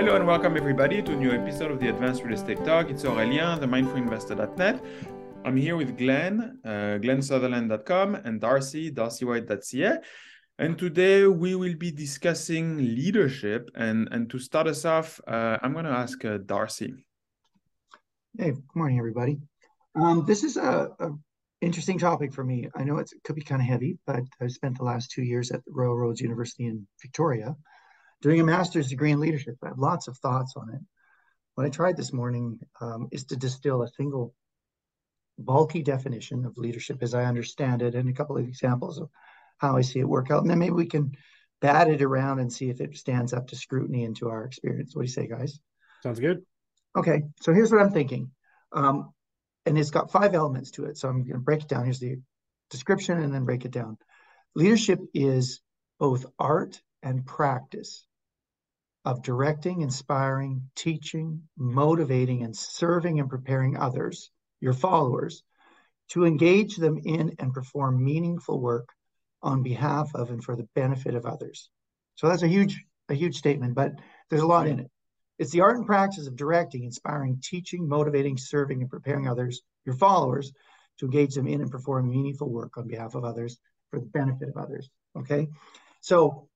Hello and welcome everybody to a new episode of the Advanced Real Estate Talk. It's Aurelien, the mindfulinvestor.net. I'm here with Glenn, uh, glennsutherland.com, and Darcy, darcywhite.ca. And today we will be discussing leadership. And, and to start us off, uh, I'm going to ask uh, Darcy. Hey, good morning, everybody. Um, this is a, a, interesting topic for me. I know it could be kind of heavy, but I spent the last two years at the Royal Roads University in Victoria doing a master's degree in leadership. I have lots of thoughts on it. What I tried this morning um, is to distill a single bulky definition of leadership as I understand it and a couple of examples of how I see it work out. And then maybe we can bat it around and see if it stands up to scrutiny into our experience. What do you say, guys? Sounds good. Okay, so here's what I'm thinking. Um, and it's got five elements to it. So I'm going to break it down. Here's the description and then break it down. Leadership is both art and practice of directing, inspiring, teaching, motivating, and serving and preparing others, your followers, to engage them in and perform meaningful work on behalf of and for the benefit of others. So that's a huge, a huge statement, but there's a lot in it. It's the art and practice of directing, inspiring, teaching, motivating, serving, and preparing others, your followers, to engage them in and perform meaningful work on behalf of others for the benefit of others. Okay. So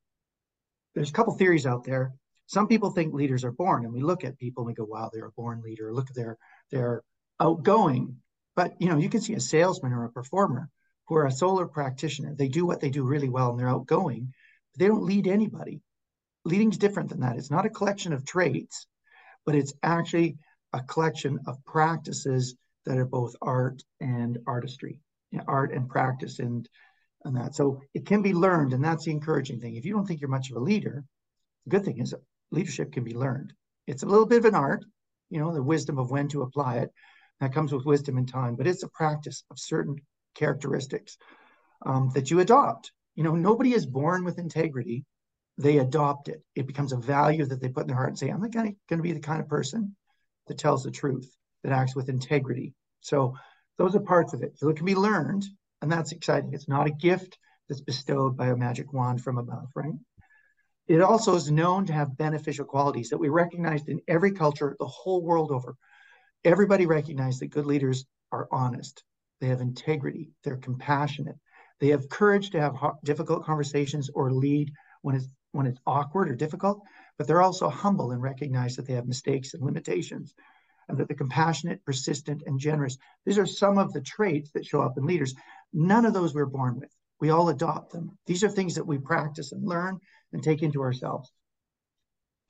there's a couple theories out there some people think leaders are born, and we look at people and we go, "Wow, they're a born leader." Look at their they're outgoing, but you know, you can see a salesman or a performer who are a solar practitioner. They do what they do really well, and they're outgoing. But they don't lead anybody. Leading's different than that. It's not a collection of traits, but it's actually a collection of practices that are both art and artistry, you know, art and practice, and and that. So it can be learned, and that's the encouraging thing. If you don't think you're much of a leader, the good thing is leadership can be learned. It's a little bit of an art, you know, the wisdom of when to apply it. That comes with wisdom and time, but it's a practice of certain characteristics um, that you adopt. You know, nobody is born with integrity. They adopt it. It becomes a value that they put in their heart and say, I'm going to be the kind of person that tells the truth, that acts with integrity. So those are parts of it. So it can be learned, and that's exciting. It's not a gift that's bestowed by a magic wand from above, right? It also is known to have beneficial qualities that we recognized in every culture the whole world over. Everybody recognized that good leaders are honest, they have integrity, they're compassionate, they have courage to have difficult conversations or lead when it's when it's awkward or difficult, but they're also humble and recognize that they have mistakes and limitations and that they're compassionate, persistent, and generous. These are some of the traits that show up in leaders. None of those we're born with. We all adopt them. These are things that we practice and learn and take into ourselves.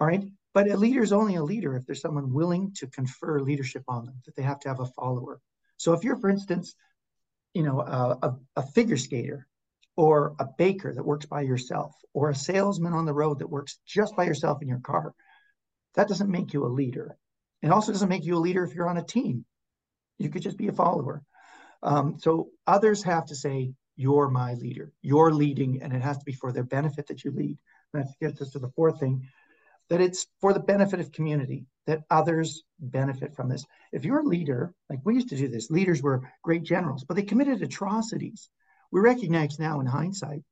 All right. But a leader is only a leader if there's someone willing to confer leadership on them, that they have to have a follower. So if you're, for instance, you know, a, a, figure skater or a baker that works by yourself or a salesman on the road that works just by yourself in your car, that doesn't make you a leader. It also doesn't make you a leader if you're on a team. You could just be a follower. Um, so others have to say, you're my leader. You're leading, and it has to be for their benefit that you lead. That gets us to the fourth thing that it's for the benefit of community, that others benefit from this. If you're a leader, like we used to do this, leaders were great generals, but they committed atrocities. We recognize now in hindsight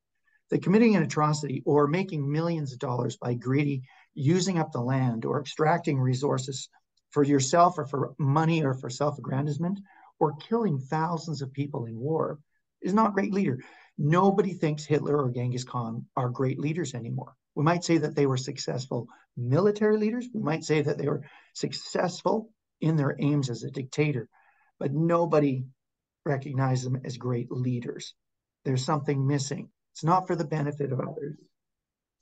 that committing an atrocity or making millions of dollars by greedy using up the land or extracting resources for yourself or for money or for self aggrandizement or killing thousands of people in war is not great leader. Nobody thinks Hitler or Genghis Khan are great leaders anymore. We might say that they were successful military leaders. We might say that they were successful in their aims as a dictator, but nobody recognizes them as great leaders. There's something missing. It's not for the benefit of others.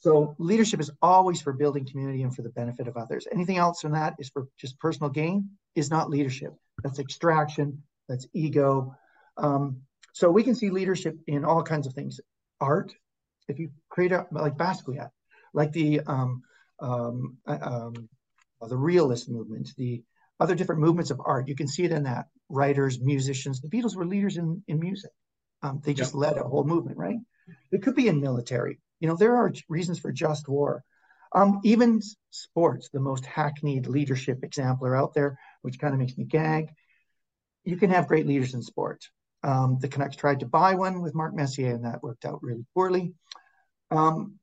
So leadership is always for building community and for the benefit of others. Anything else than that is for just personal gain is not leadership. That's extraction. That's ego. Um, so we can see leadership in all kinds of things. Art, if you create a like Basquiat, like the um, um, uh, um, the realist movement, the other different movements of art, you can see it in that. Writers, musicians, the Beatles were leaders in, in music. Um, they just yep. led a whole movement, right? It could be in military. You know, there are reasons for just war. Um, even sports, the most hackneyed leadership exemplar out there, which kind of makes me gag. You can have great leaders in sport. Um, the Canucks tried to buy one with Mark Messier, and that worked out really poorly. Um,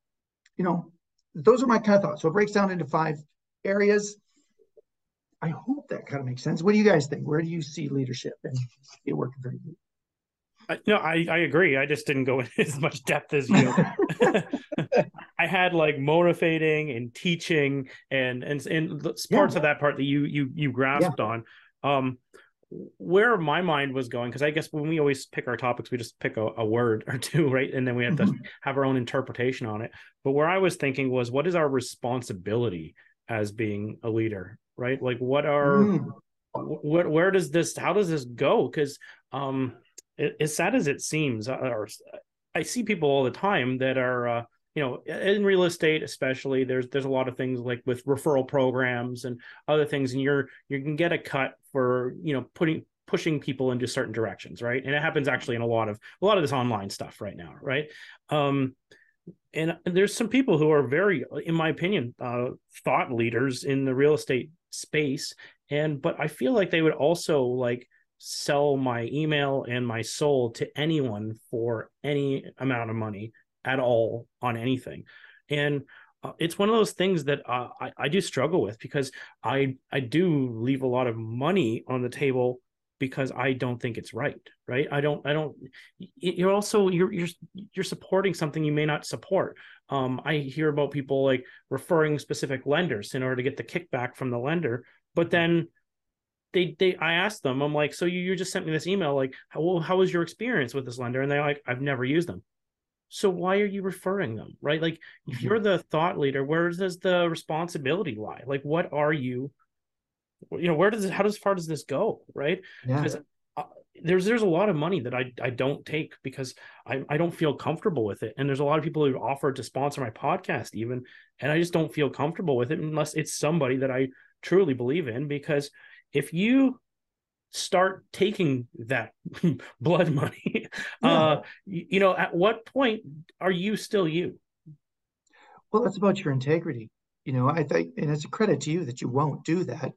you know, those are my kind of thoughts. So it breaks down into five areas. I hope that kind of makes sense. What do you guys think? Where do you see leadership and it working for you? I, no, I, I agree. I just didn't go in as much depth as you. I had like motivating and teaching and and and parts yeah. of that part that you you you grasped yeah. on. Um, where my mind was going, because I guess when we always pick our topics, we just pick a, a word or two, right? And then we have mm-hmm. to have our own interpretation on it. But where I was thinking was, what is our responsibility as being a leader, right? Like, what are mm. what where does this how does this go? Because um as sad as it seems, uh, or I see people all the time that are, uh, you know, in real estate especially. There's there's a lot of things like with referral programs and other things, and you're you can get a cut for you know putting pushing people into certain directions, right? And it happens actually in a lot of a lot of this online stuff right now, right? Um, and there's some people who are very, in my opinion, uh, thought leaders in the real estate space, and but I feel like they would also like sell my email and my soul to anyone for any amount of money at all on anything and uh, it's one of those things that uh, I, I do struggle with because i i do leave a lot of money on the table because i don't think it's right right i don't i don't you're also you're you're you're supporting something you may not support um i hear about people like referring specific lenders in order to get the kickback from the lender but then they they I asked them, I'm like, so you, you just sent me this email, like, how well, how was your experience with this lender? And they're like, I've never used them. So why are you referring them? Right? Like if mm-hmm. you're the thought leader, where does the responsibility lie? Like what are you, you know, where does it how does far does this go? Right? Yeah. Because uh, there's there's a lot of money that I, I don't take because I, I don't feel comfortable with it. And there's a lot of people who've offered to sponsor my podcast even, and I just don't feel comfortable with it unless it's somebody that I truly believe in because if you start taking that blood money. Yeah. uh you, know at what point are you still you? Well that's about your integrity. You know i think and it's a credit to you that you won't do that.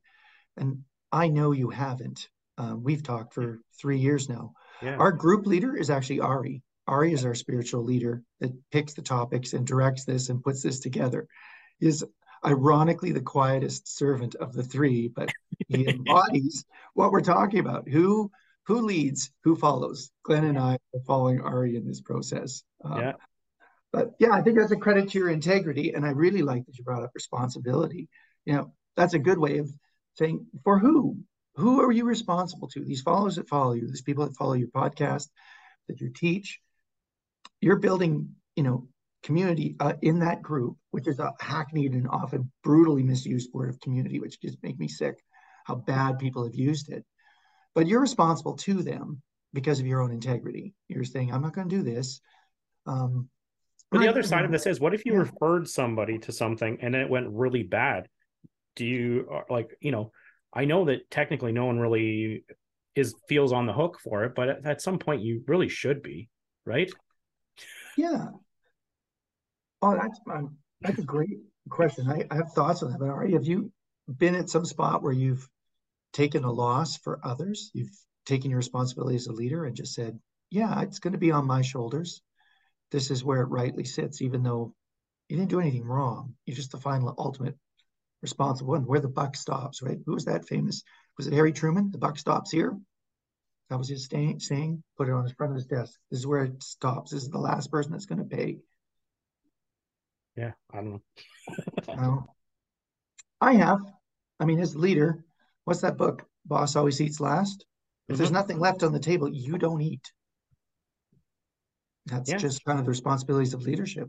And i know you haven't. Um, we've talked for three years now. Yeah. our group leader is actually ari. Ari is our spiritual leader that picks the topics and directs this and puts this together. Is ironically the quietest servant of the three, but he embodies what we're talking about. Who who leads, who follows? Glenn and I are following Ari in this process. Um, yeah. But yeah, I think that's a credit to your integrity. And I really like that you brought up responsibility. You know, that's a good way of saying for who? Who are you responsible to? These followers that follow you, these people that follow your podcast, that you teach. You're building, you know, community uh, in that group, which is a hackneyed and often brutally misused word of community, which just make me sick how bad people have used it. But you're responsible to them because of your own integrity. You're saying, I'm not going to do this. Um, but the other side of this is what if you yeah. referred somebody to something and then it went really bad? Do you uh, like, you know, I know that technically no one really is feels on the hook for it, but at, at some point you really should be, right? Yeah. Oh, that's um, that's a great question. I, I have thoughts on that. But Ari, have you been at some spot where you've taken a loss for others? You've taken your responsibility as a leader and just said, "Yeah, it's going to be on my shoulders. This is where it rightly sits, even though you didn't do anything wrong. You're just the final, ultimate responsible one. Where the buck stops, right? Who was that famous? Was it Harry Truman? The buck stops here. That was his saying. Put it on his front of his desk. This is where it stops. This is the last person that's going to pay yeah, I don't know. I have. I mean, as leader, what's that book? Boss always eats last. If mm-hmm. there's nothing left on the table, you don't eat. That's yeah. just kind of the responsibilities of leadership.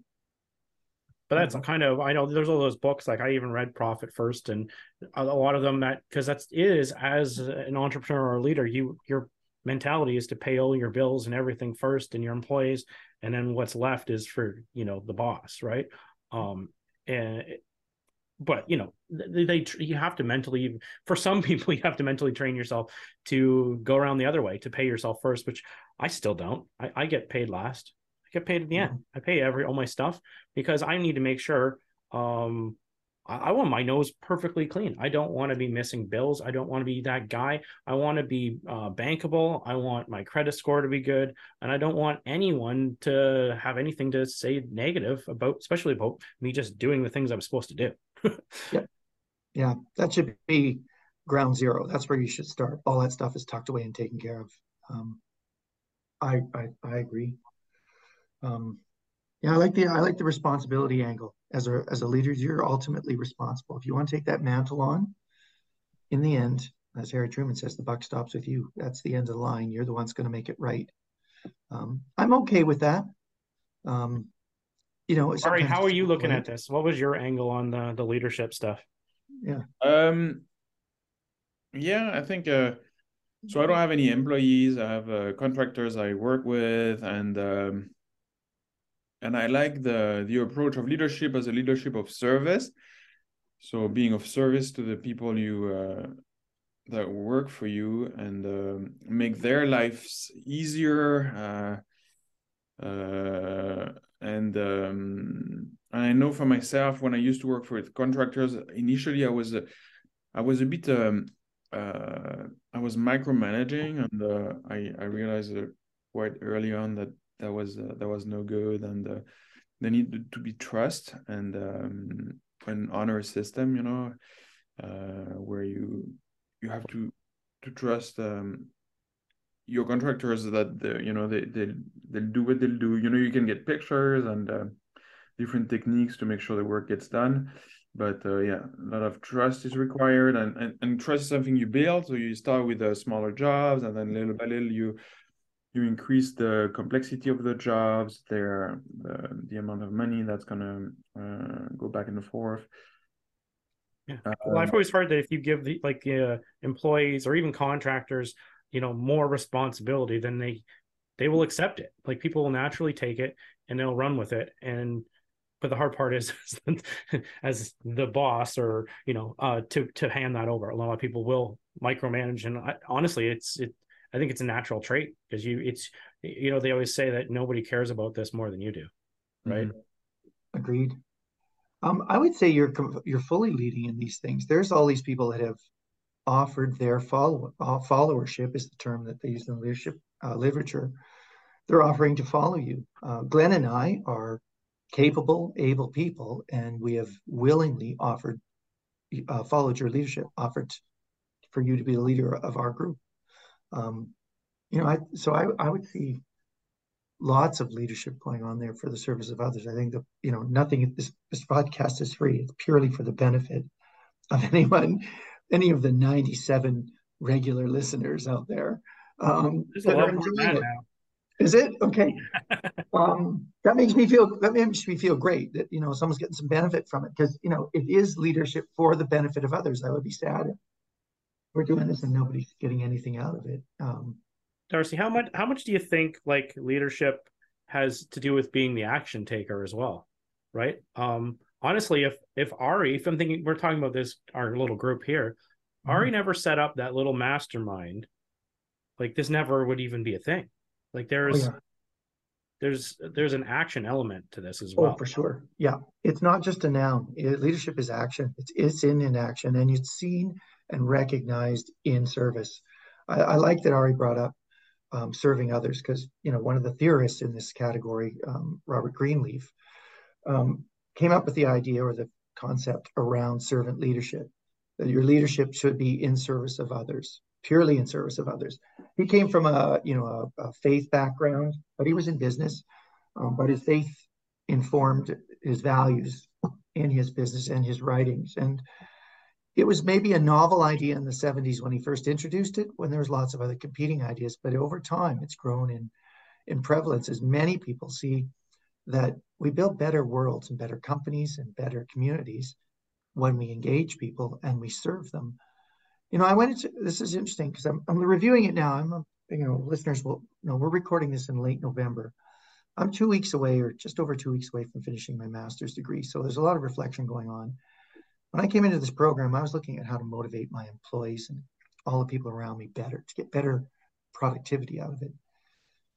But that's kind of I know there's all those books like I even read Profit First and a lot of them that because that's is as an entrepreneur or leader you your mentality is to pay all your bills and everything first and your employees and then what's left is for you know the boss right um and but you know they, they you have to mentally for some people you have to mentally train yourself to go around the other way to pay yourself first which i still don't. I, I get paid last. I get paid at the end. I pay every all my stuff because i need to make sure um I, want my nose perfectly clean. I don't want to be missing bills. I don't want to be that guy. I want to be uh, bankable. I want my credit score to be good, and I don't want anyone to have anything to say negative about, especially about me just doing the things I'm supposed to do. yeah. Yeah, that should be ground zero. That's where you should start. All that stuff is tucked away and taken care of. Um, I, I I agree. Um, yeah, I like the I like the responsibility angle. As a as a leader, you're ultimately responsible. If you want to take that mantle on, in the end, as Harry Truman says, the buck stops with you. That's the end of the line. You're the one's going to make it right. Um, I'm okay with that. Um, you know, Ari, how are you looking at this? What was your angle on the the leadership stuff? Yeah. Um. Yeah, I think. Uh, so I don't have any employees. I have uh, contractors I work with, and um, and I like the the approach of leadership as a leadership of service. So being of service to the people you uh, that work for you and uh, make their lives easier. Uh, uh, and um, I know for myself when I used to work for contractors, initially I was I was a bit um, uh, I was micromanaging, and uh, I I realized quite early on that that was uh, that was no good, and uh, there needed to be trust and um, an honor system, you know, uh, where you you have to to trust um, your contractors that the, you know they they they'll do what they'll do. You know, you can get pictures and uh, different techniques to make sure the work gets done. But uh, yeah, a lot of trust is required, and, and and trust is something you build. So you start with the smaller jobs, and then little by little you you increase the complexity of the jobs, their the, the amount of money that's gonna uh, go back and forth. Yeah. Well, I've um, always heard that if you give the like the uh, employees or even contractors, you know, more responsibility, then they they will accept it. Like people will naturally take it and they'll run with it. And but the hard part is as the boss or you know uh, to to hand that over. A lot of people will micromanage, and I, honestly, it's it. I think it's a natural trait because you it's you know they always say that nobody cares about this more than you do, right? Mm-hmm. Agreed. Um, I would say you're you're fully leading in these things. There's all these people that have offered their follow uh, followership is the term that they use in leadership uh, literature. They're offering to follow you. Uh, Glenn and I are capable, able people, and we have willingly offered uh, followed your leadership, offered for you to be the leader of our group. Um, you know, I so I I would see lots of leadership going on there for the service of others. I think that you know nothing. This this podcast is free. It's purely for the benefit of anyone, any of the ninety seven regular listeners out there um, that are enjoying it. Now. Is it okay? um, that makes me feel that makes me feel great that you know someone's getting some benefit from it because you know it is leadership for the benefit of others. I would be sad we're doing this and nobody's getting anything out of it. Um, Darcy, how much how much do you think like leadership has to do with being the action taker as well? Right. Um, honestly, if if Ari, if I'm thinking we're talking about this, our little group here, mm-hmm. Ari never set up that little mastermind, like this never would even be a thing. Like there's oh, yeah. there's there's an action element to this as oh, well. Oh, for sure. Yeah. It's not just a noun. It, leadership is action. It's it's in in action and it's seen and recognized in service. I, I like that Ari brought up um, serving others because you know one of the theorists in this category, um, Robert Greenleaf, um, came up with the idea or the concept around servant leadership that your leadership should be in service of others, purely in service of others. He came from a you know a, a faith background, but he was in business, um, but his faith informed his values in his business and his writings and it was maybe a novel idea in the 70s when he first introduced it, when there was lots of other competing ideas. But over time, it's grown in, in prevalence as many people see that we build better worlds and better companies and better communities when we engage people and we serve them. You know, I went into this is interesting because I'm, I'm reviewing it now. I'm, you know, listeners will know we're recording this in late November. I'm two weeks away or just over two weeks away from finishing my master's degree. So there's a lot of reflection going on when I came into this program, I was looking at how to motivate my employees and all the people around me better to get better productivity out of it.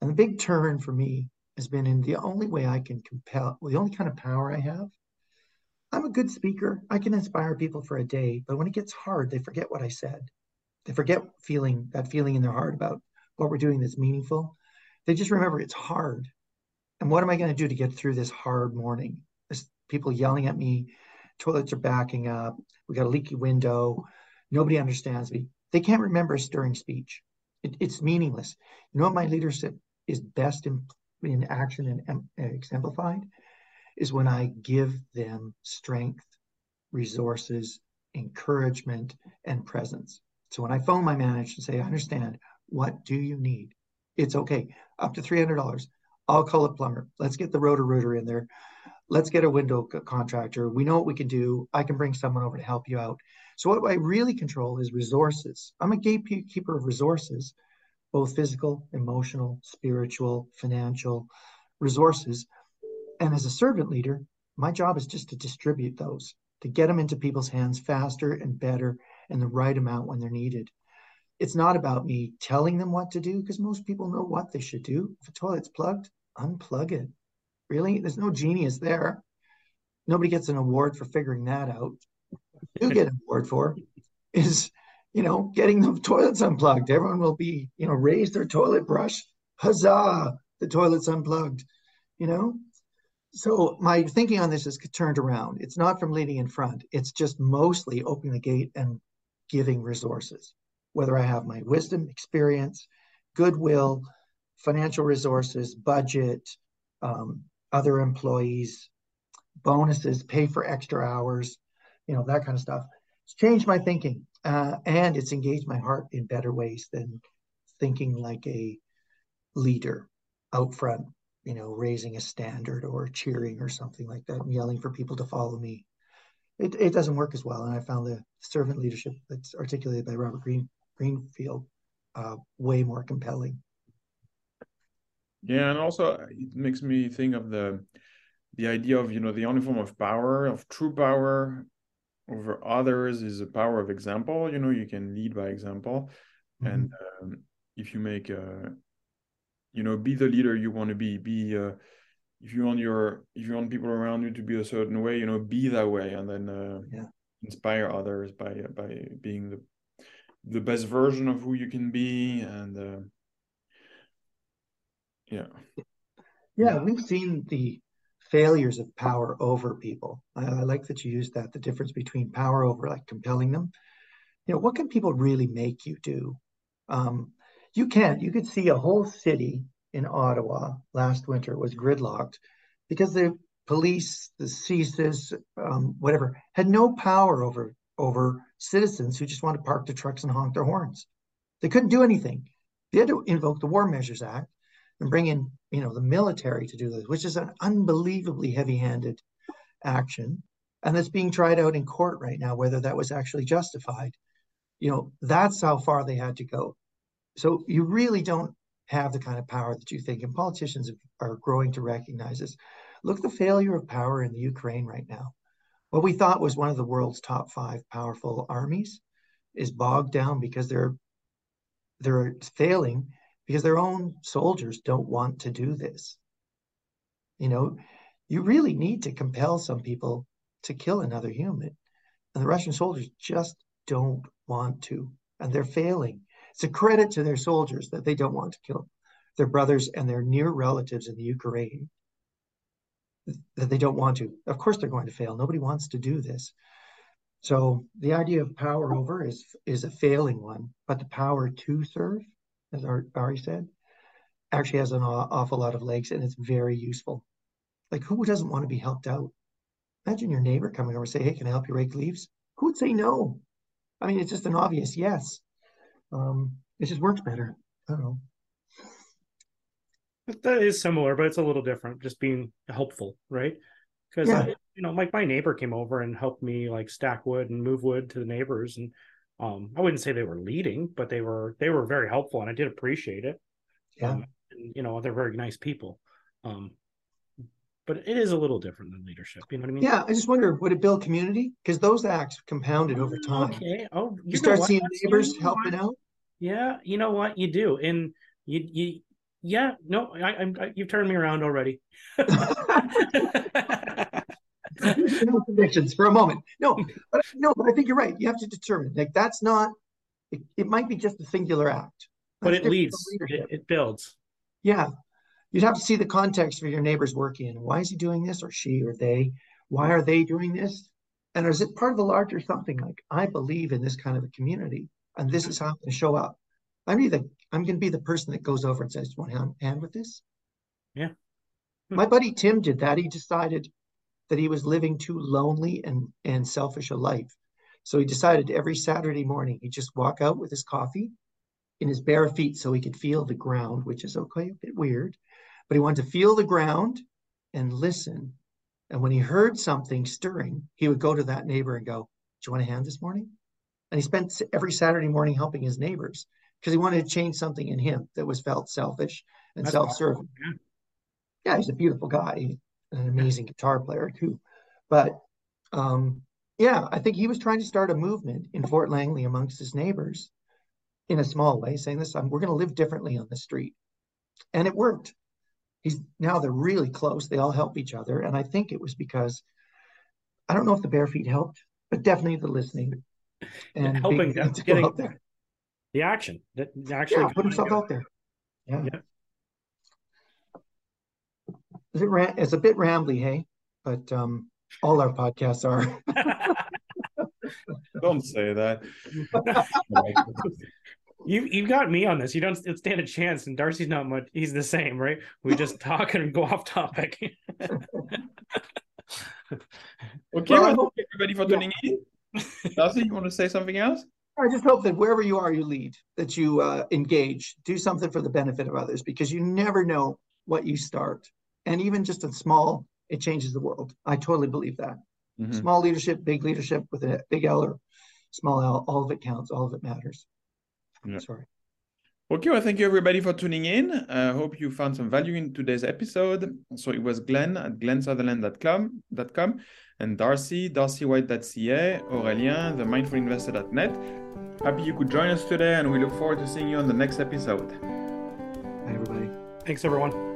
And the big turn for me has been in the only way I can compel, well, the only kind of power I have. I'm a good speaker. I can inspire people for a day, but when it gets hard, they forget what I said. They forget feeling that feeling in their heart about what we're doing that's meaningful. They just remember it's hard. And what am I going to do to get through this hard morning? There's people yelling at me, toilets are backing up, we got a leaky window, nobody understands me. They can't remember a stirring speech. It, it's meaningless. You know what my leadership is best in, in action and exemplified? Is when I give them strength, resources, encouragement, and presence. So when I phone my manager and say, I understand, what do you need? It's okay. Up to $300. I'll call a plumber. Let's get the Roto-Rooter in there. Let's get a window contractor. We know what we can do. I can bring someone over to help you out. So what I really control is resources. I'm a gatekeeper of resources, both physical, emotional, spiritual, financial resources. And as a servant leader, my job is just to distribute those, to get them into people's hands faster and better and the right amount when they're needed. It's not about me telling them what to do because most people know what they should do. If a toilet's plugged, unplug it. Really? There's no genius there. Nobody gets an award for figuring that out. You get an award for is, you know, getting the toilets unplugged. Everyone will be, you know, raise their toilet brush. Huzzah! The toilet's unplugged. You know, so my thinking on this is turned around. It's not from leading in front. It's just mostly opening the gate and giving resources, whether I have my wisdom, experience, goodwill, financial resources, budget, um, other employees, bonuses, pay for extra hours, you know, that kind of stuff. It's changed my thinking uh, and it's engaged my heart in better ways than thinking like a leader out front, you know, raising a standard or cheering or something like that and yelling for people to follow me. It, it doesn't work as well. And I found the servant leadership that's articulated by Robert Green, Greenfield uh, way more compelling. Yeah, and also it makes me think of the the idea of you know the only form of power of true power over others is a power of example. You know, you can lead by example, mm-hmm. and um, if you make a you know be the leader you want to be be uh, if you want your if you want people around you to be a certain way you know be that way and then uh, yeah. inspire others by by being the the best version of who you can be and uh, yeah yeah we've seen the failures of power over people I, I like that you used that the difference between power over like compelling them you know what can people really make you do um, you can't. You could see a whole city in Ottawa last winter was gridlocked because the police, the CSIS, um, whatever, had no power over over citizens who just want to park their trucks and honk their horns. They couldn't do anything. They had to invoke the War Measures Act and bring in, you know, the military to do this, which is an unbelievably heavy-handed action, and that's being tried out in court right now whether that was actually justified. You know, that's how far they had to go. So you really don't have the kind of power that you think, and politicians are growing to recognize this. Look the failure of power in the Ukraine right now. What we thought was one of the world's top five powerful armies is bogged down because they're they're failing because their own soldiers don't want to do this. You know, you really need to compel some people to kill another human. And the Russian soldiers just don't want to, and they're failing. It's a credit to their soldiers that they don't want to kill their brothers and their near relatives in the Ukraine that they don't want to. Of course, they're going to fail. Nobody wants to do this. So the idea of power over is is a failing one, but the power to serve, as Ari said, actually has an awful lot of legs and it's very useful. Like who doesn't want to be helped out? Imagine your neighbor coming over and say, "Hey, can I help you rake leaves?" Who would say no? I mean, it's just an obvious yes. Um, it just works better. I don't know. That is similar, but it's a little different. Just being helpful, right? Because yeah. you know, like my neighbor came over and helped me like stack wood and move wood to the neighbors, and um, I wouldn't say they were leading, but they were they were very helpful, and I did appreciate it. Yeah, um, and, you know, they're very nice people. Um, but it is a little different than leadership. You know what I mean? Yeah, I just wonder would it build community because those acts compounded over time. Okay. Oh, you, you start seeing neighbors helping out. Yeah, you know what you do, and you you yeah no I, I'm I, you've turned me around already. convictions for a moment. No, but no, but I think you're right. You have to determine like that's not. It, it might be just a singular act, that's but it leads. It, it builds. Yeah, you'd have to see the context for your neighbor's work in. Why is he doing this, or she, or they? Why are they doing this? And is it part of a larger something like I believe in this kind of a community, and this is how I'm going to show up. I'm either I'm going to be the person that goes over and says, "Want to hand with this?" Yeah. My buddy Tim did that. He decided that he was living too lonely and and selfish a life, so he decided every Saturday morning he'd just walk out with his coffee in his bare feet so he could feel the ground, which is okay, a bit weird, but he wanted to feel the ground and listen. And when he heard something stirring, he would go to that neighbor and go, Do you want a hand this morning? And he spent every Saturday morning helping his neighbors because he wanted to change something in him that was felt selfish and self serving. Yeah. yeah, he's a beautiful guy. An amazing guitar player, too. But um, yeah, I think he was trying to start a movement in Fort Langley amongst his neighbors in a small way, saying this, we're going to live differently on the street. And it worked. He's now they're really close. They all help each other. And I think it was because I don't know if the bare feet helped, but definitely the listening and helping getting go out there. the action that actually Yeah, put himself out there. Yeah. Yeah. Is it ram- it's a bit rambly, hey? But um all our podcasts are. Don't say that. You you got me on this. You don't stand a chance, and Darcy's not much. He's the same, right? We just talk and go off topic. Okay, Well, I well, hope- everybody for tuning in. Darcy, you want to say something else? I just hope that wherever you are, you lead, that you uh, engage, do something for the benefit of others, because you never know what you start. And even just a small, it changes the world. I totally believe that. Mhm. Small leadership, big leadership with a big L or small L, all of it counts, all of it matters. Yeah. Sorry. Okay, well, thank you everybody for tuning in. I hope you found some value in today's episode. So it was Glenn at glennsutherland.com and Darcy, darcywhite.ca, Aurelien, the mindfulinvestor.net. Happy you could join us today, and we look forward to seeing you on the next episode. Bye, everybody. Thanks, everyone.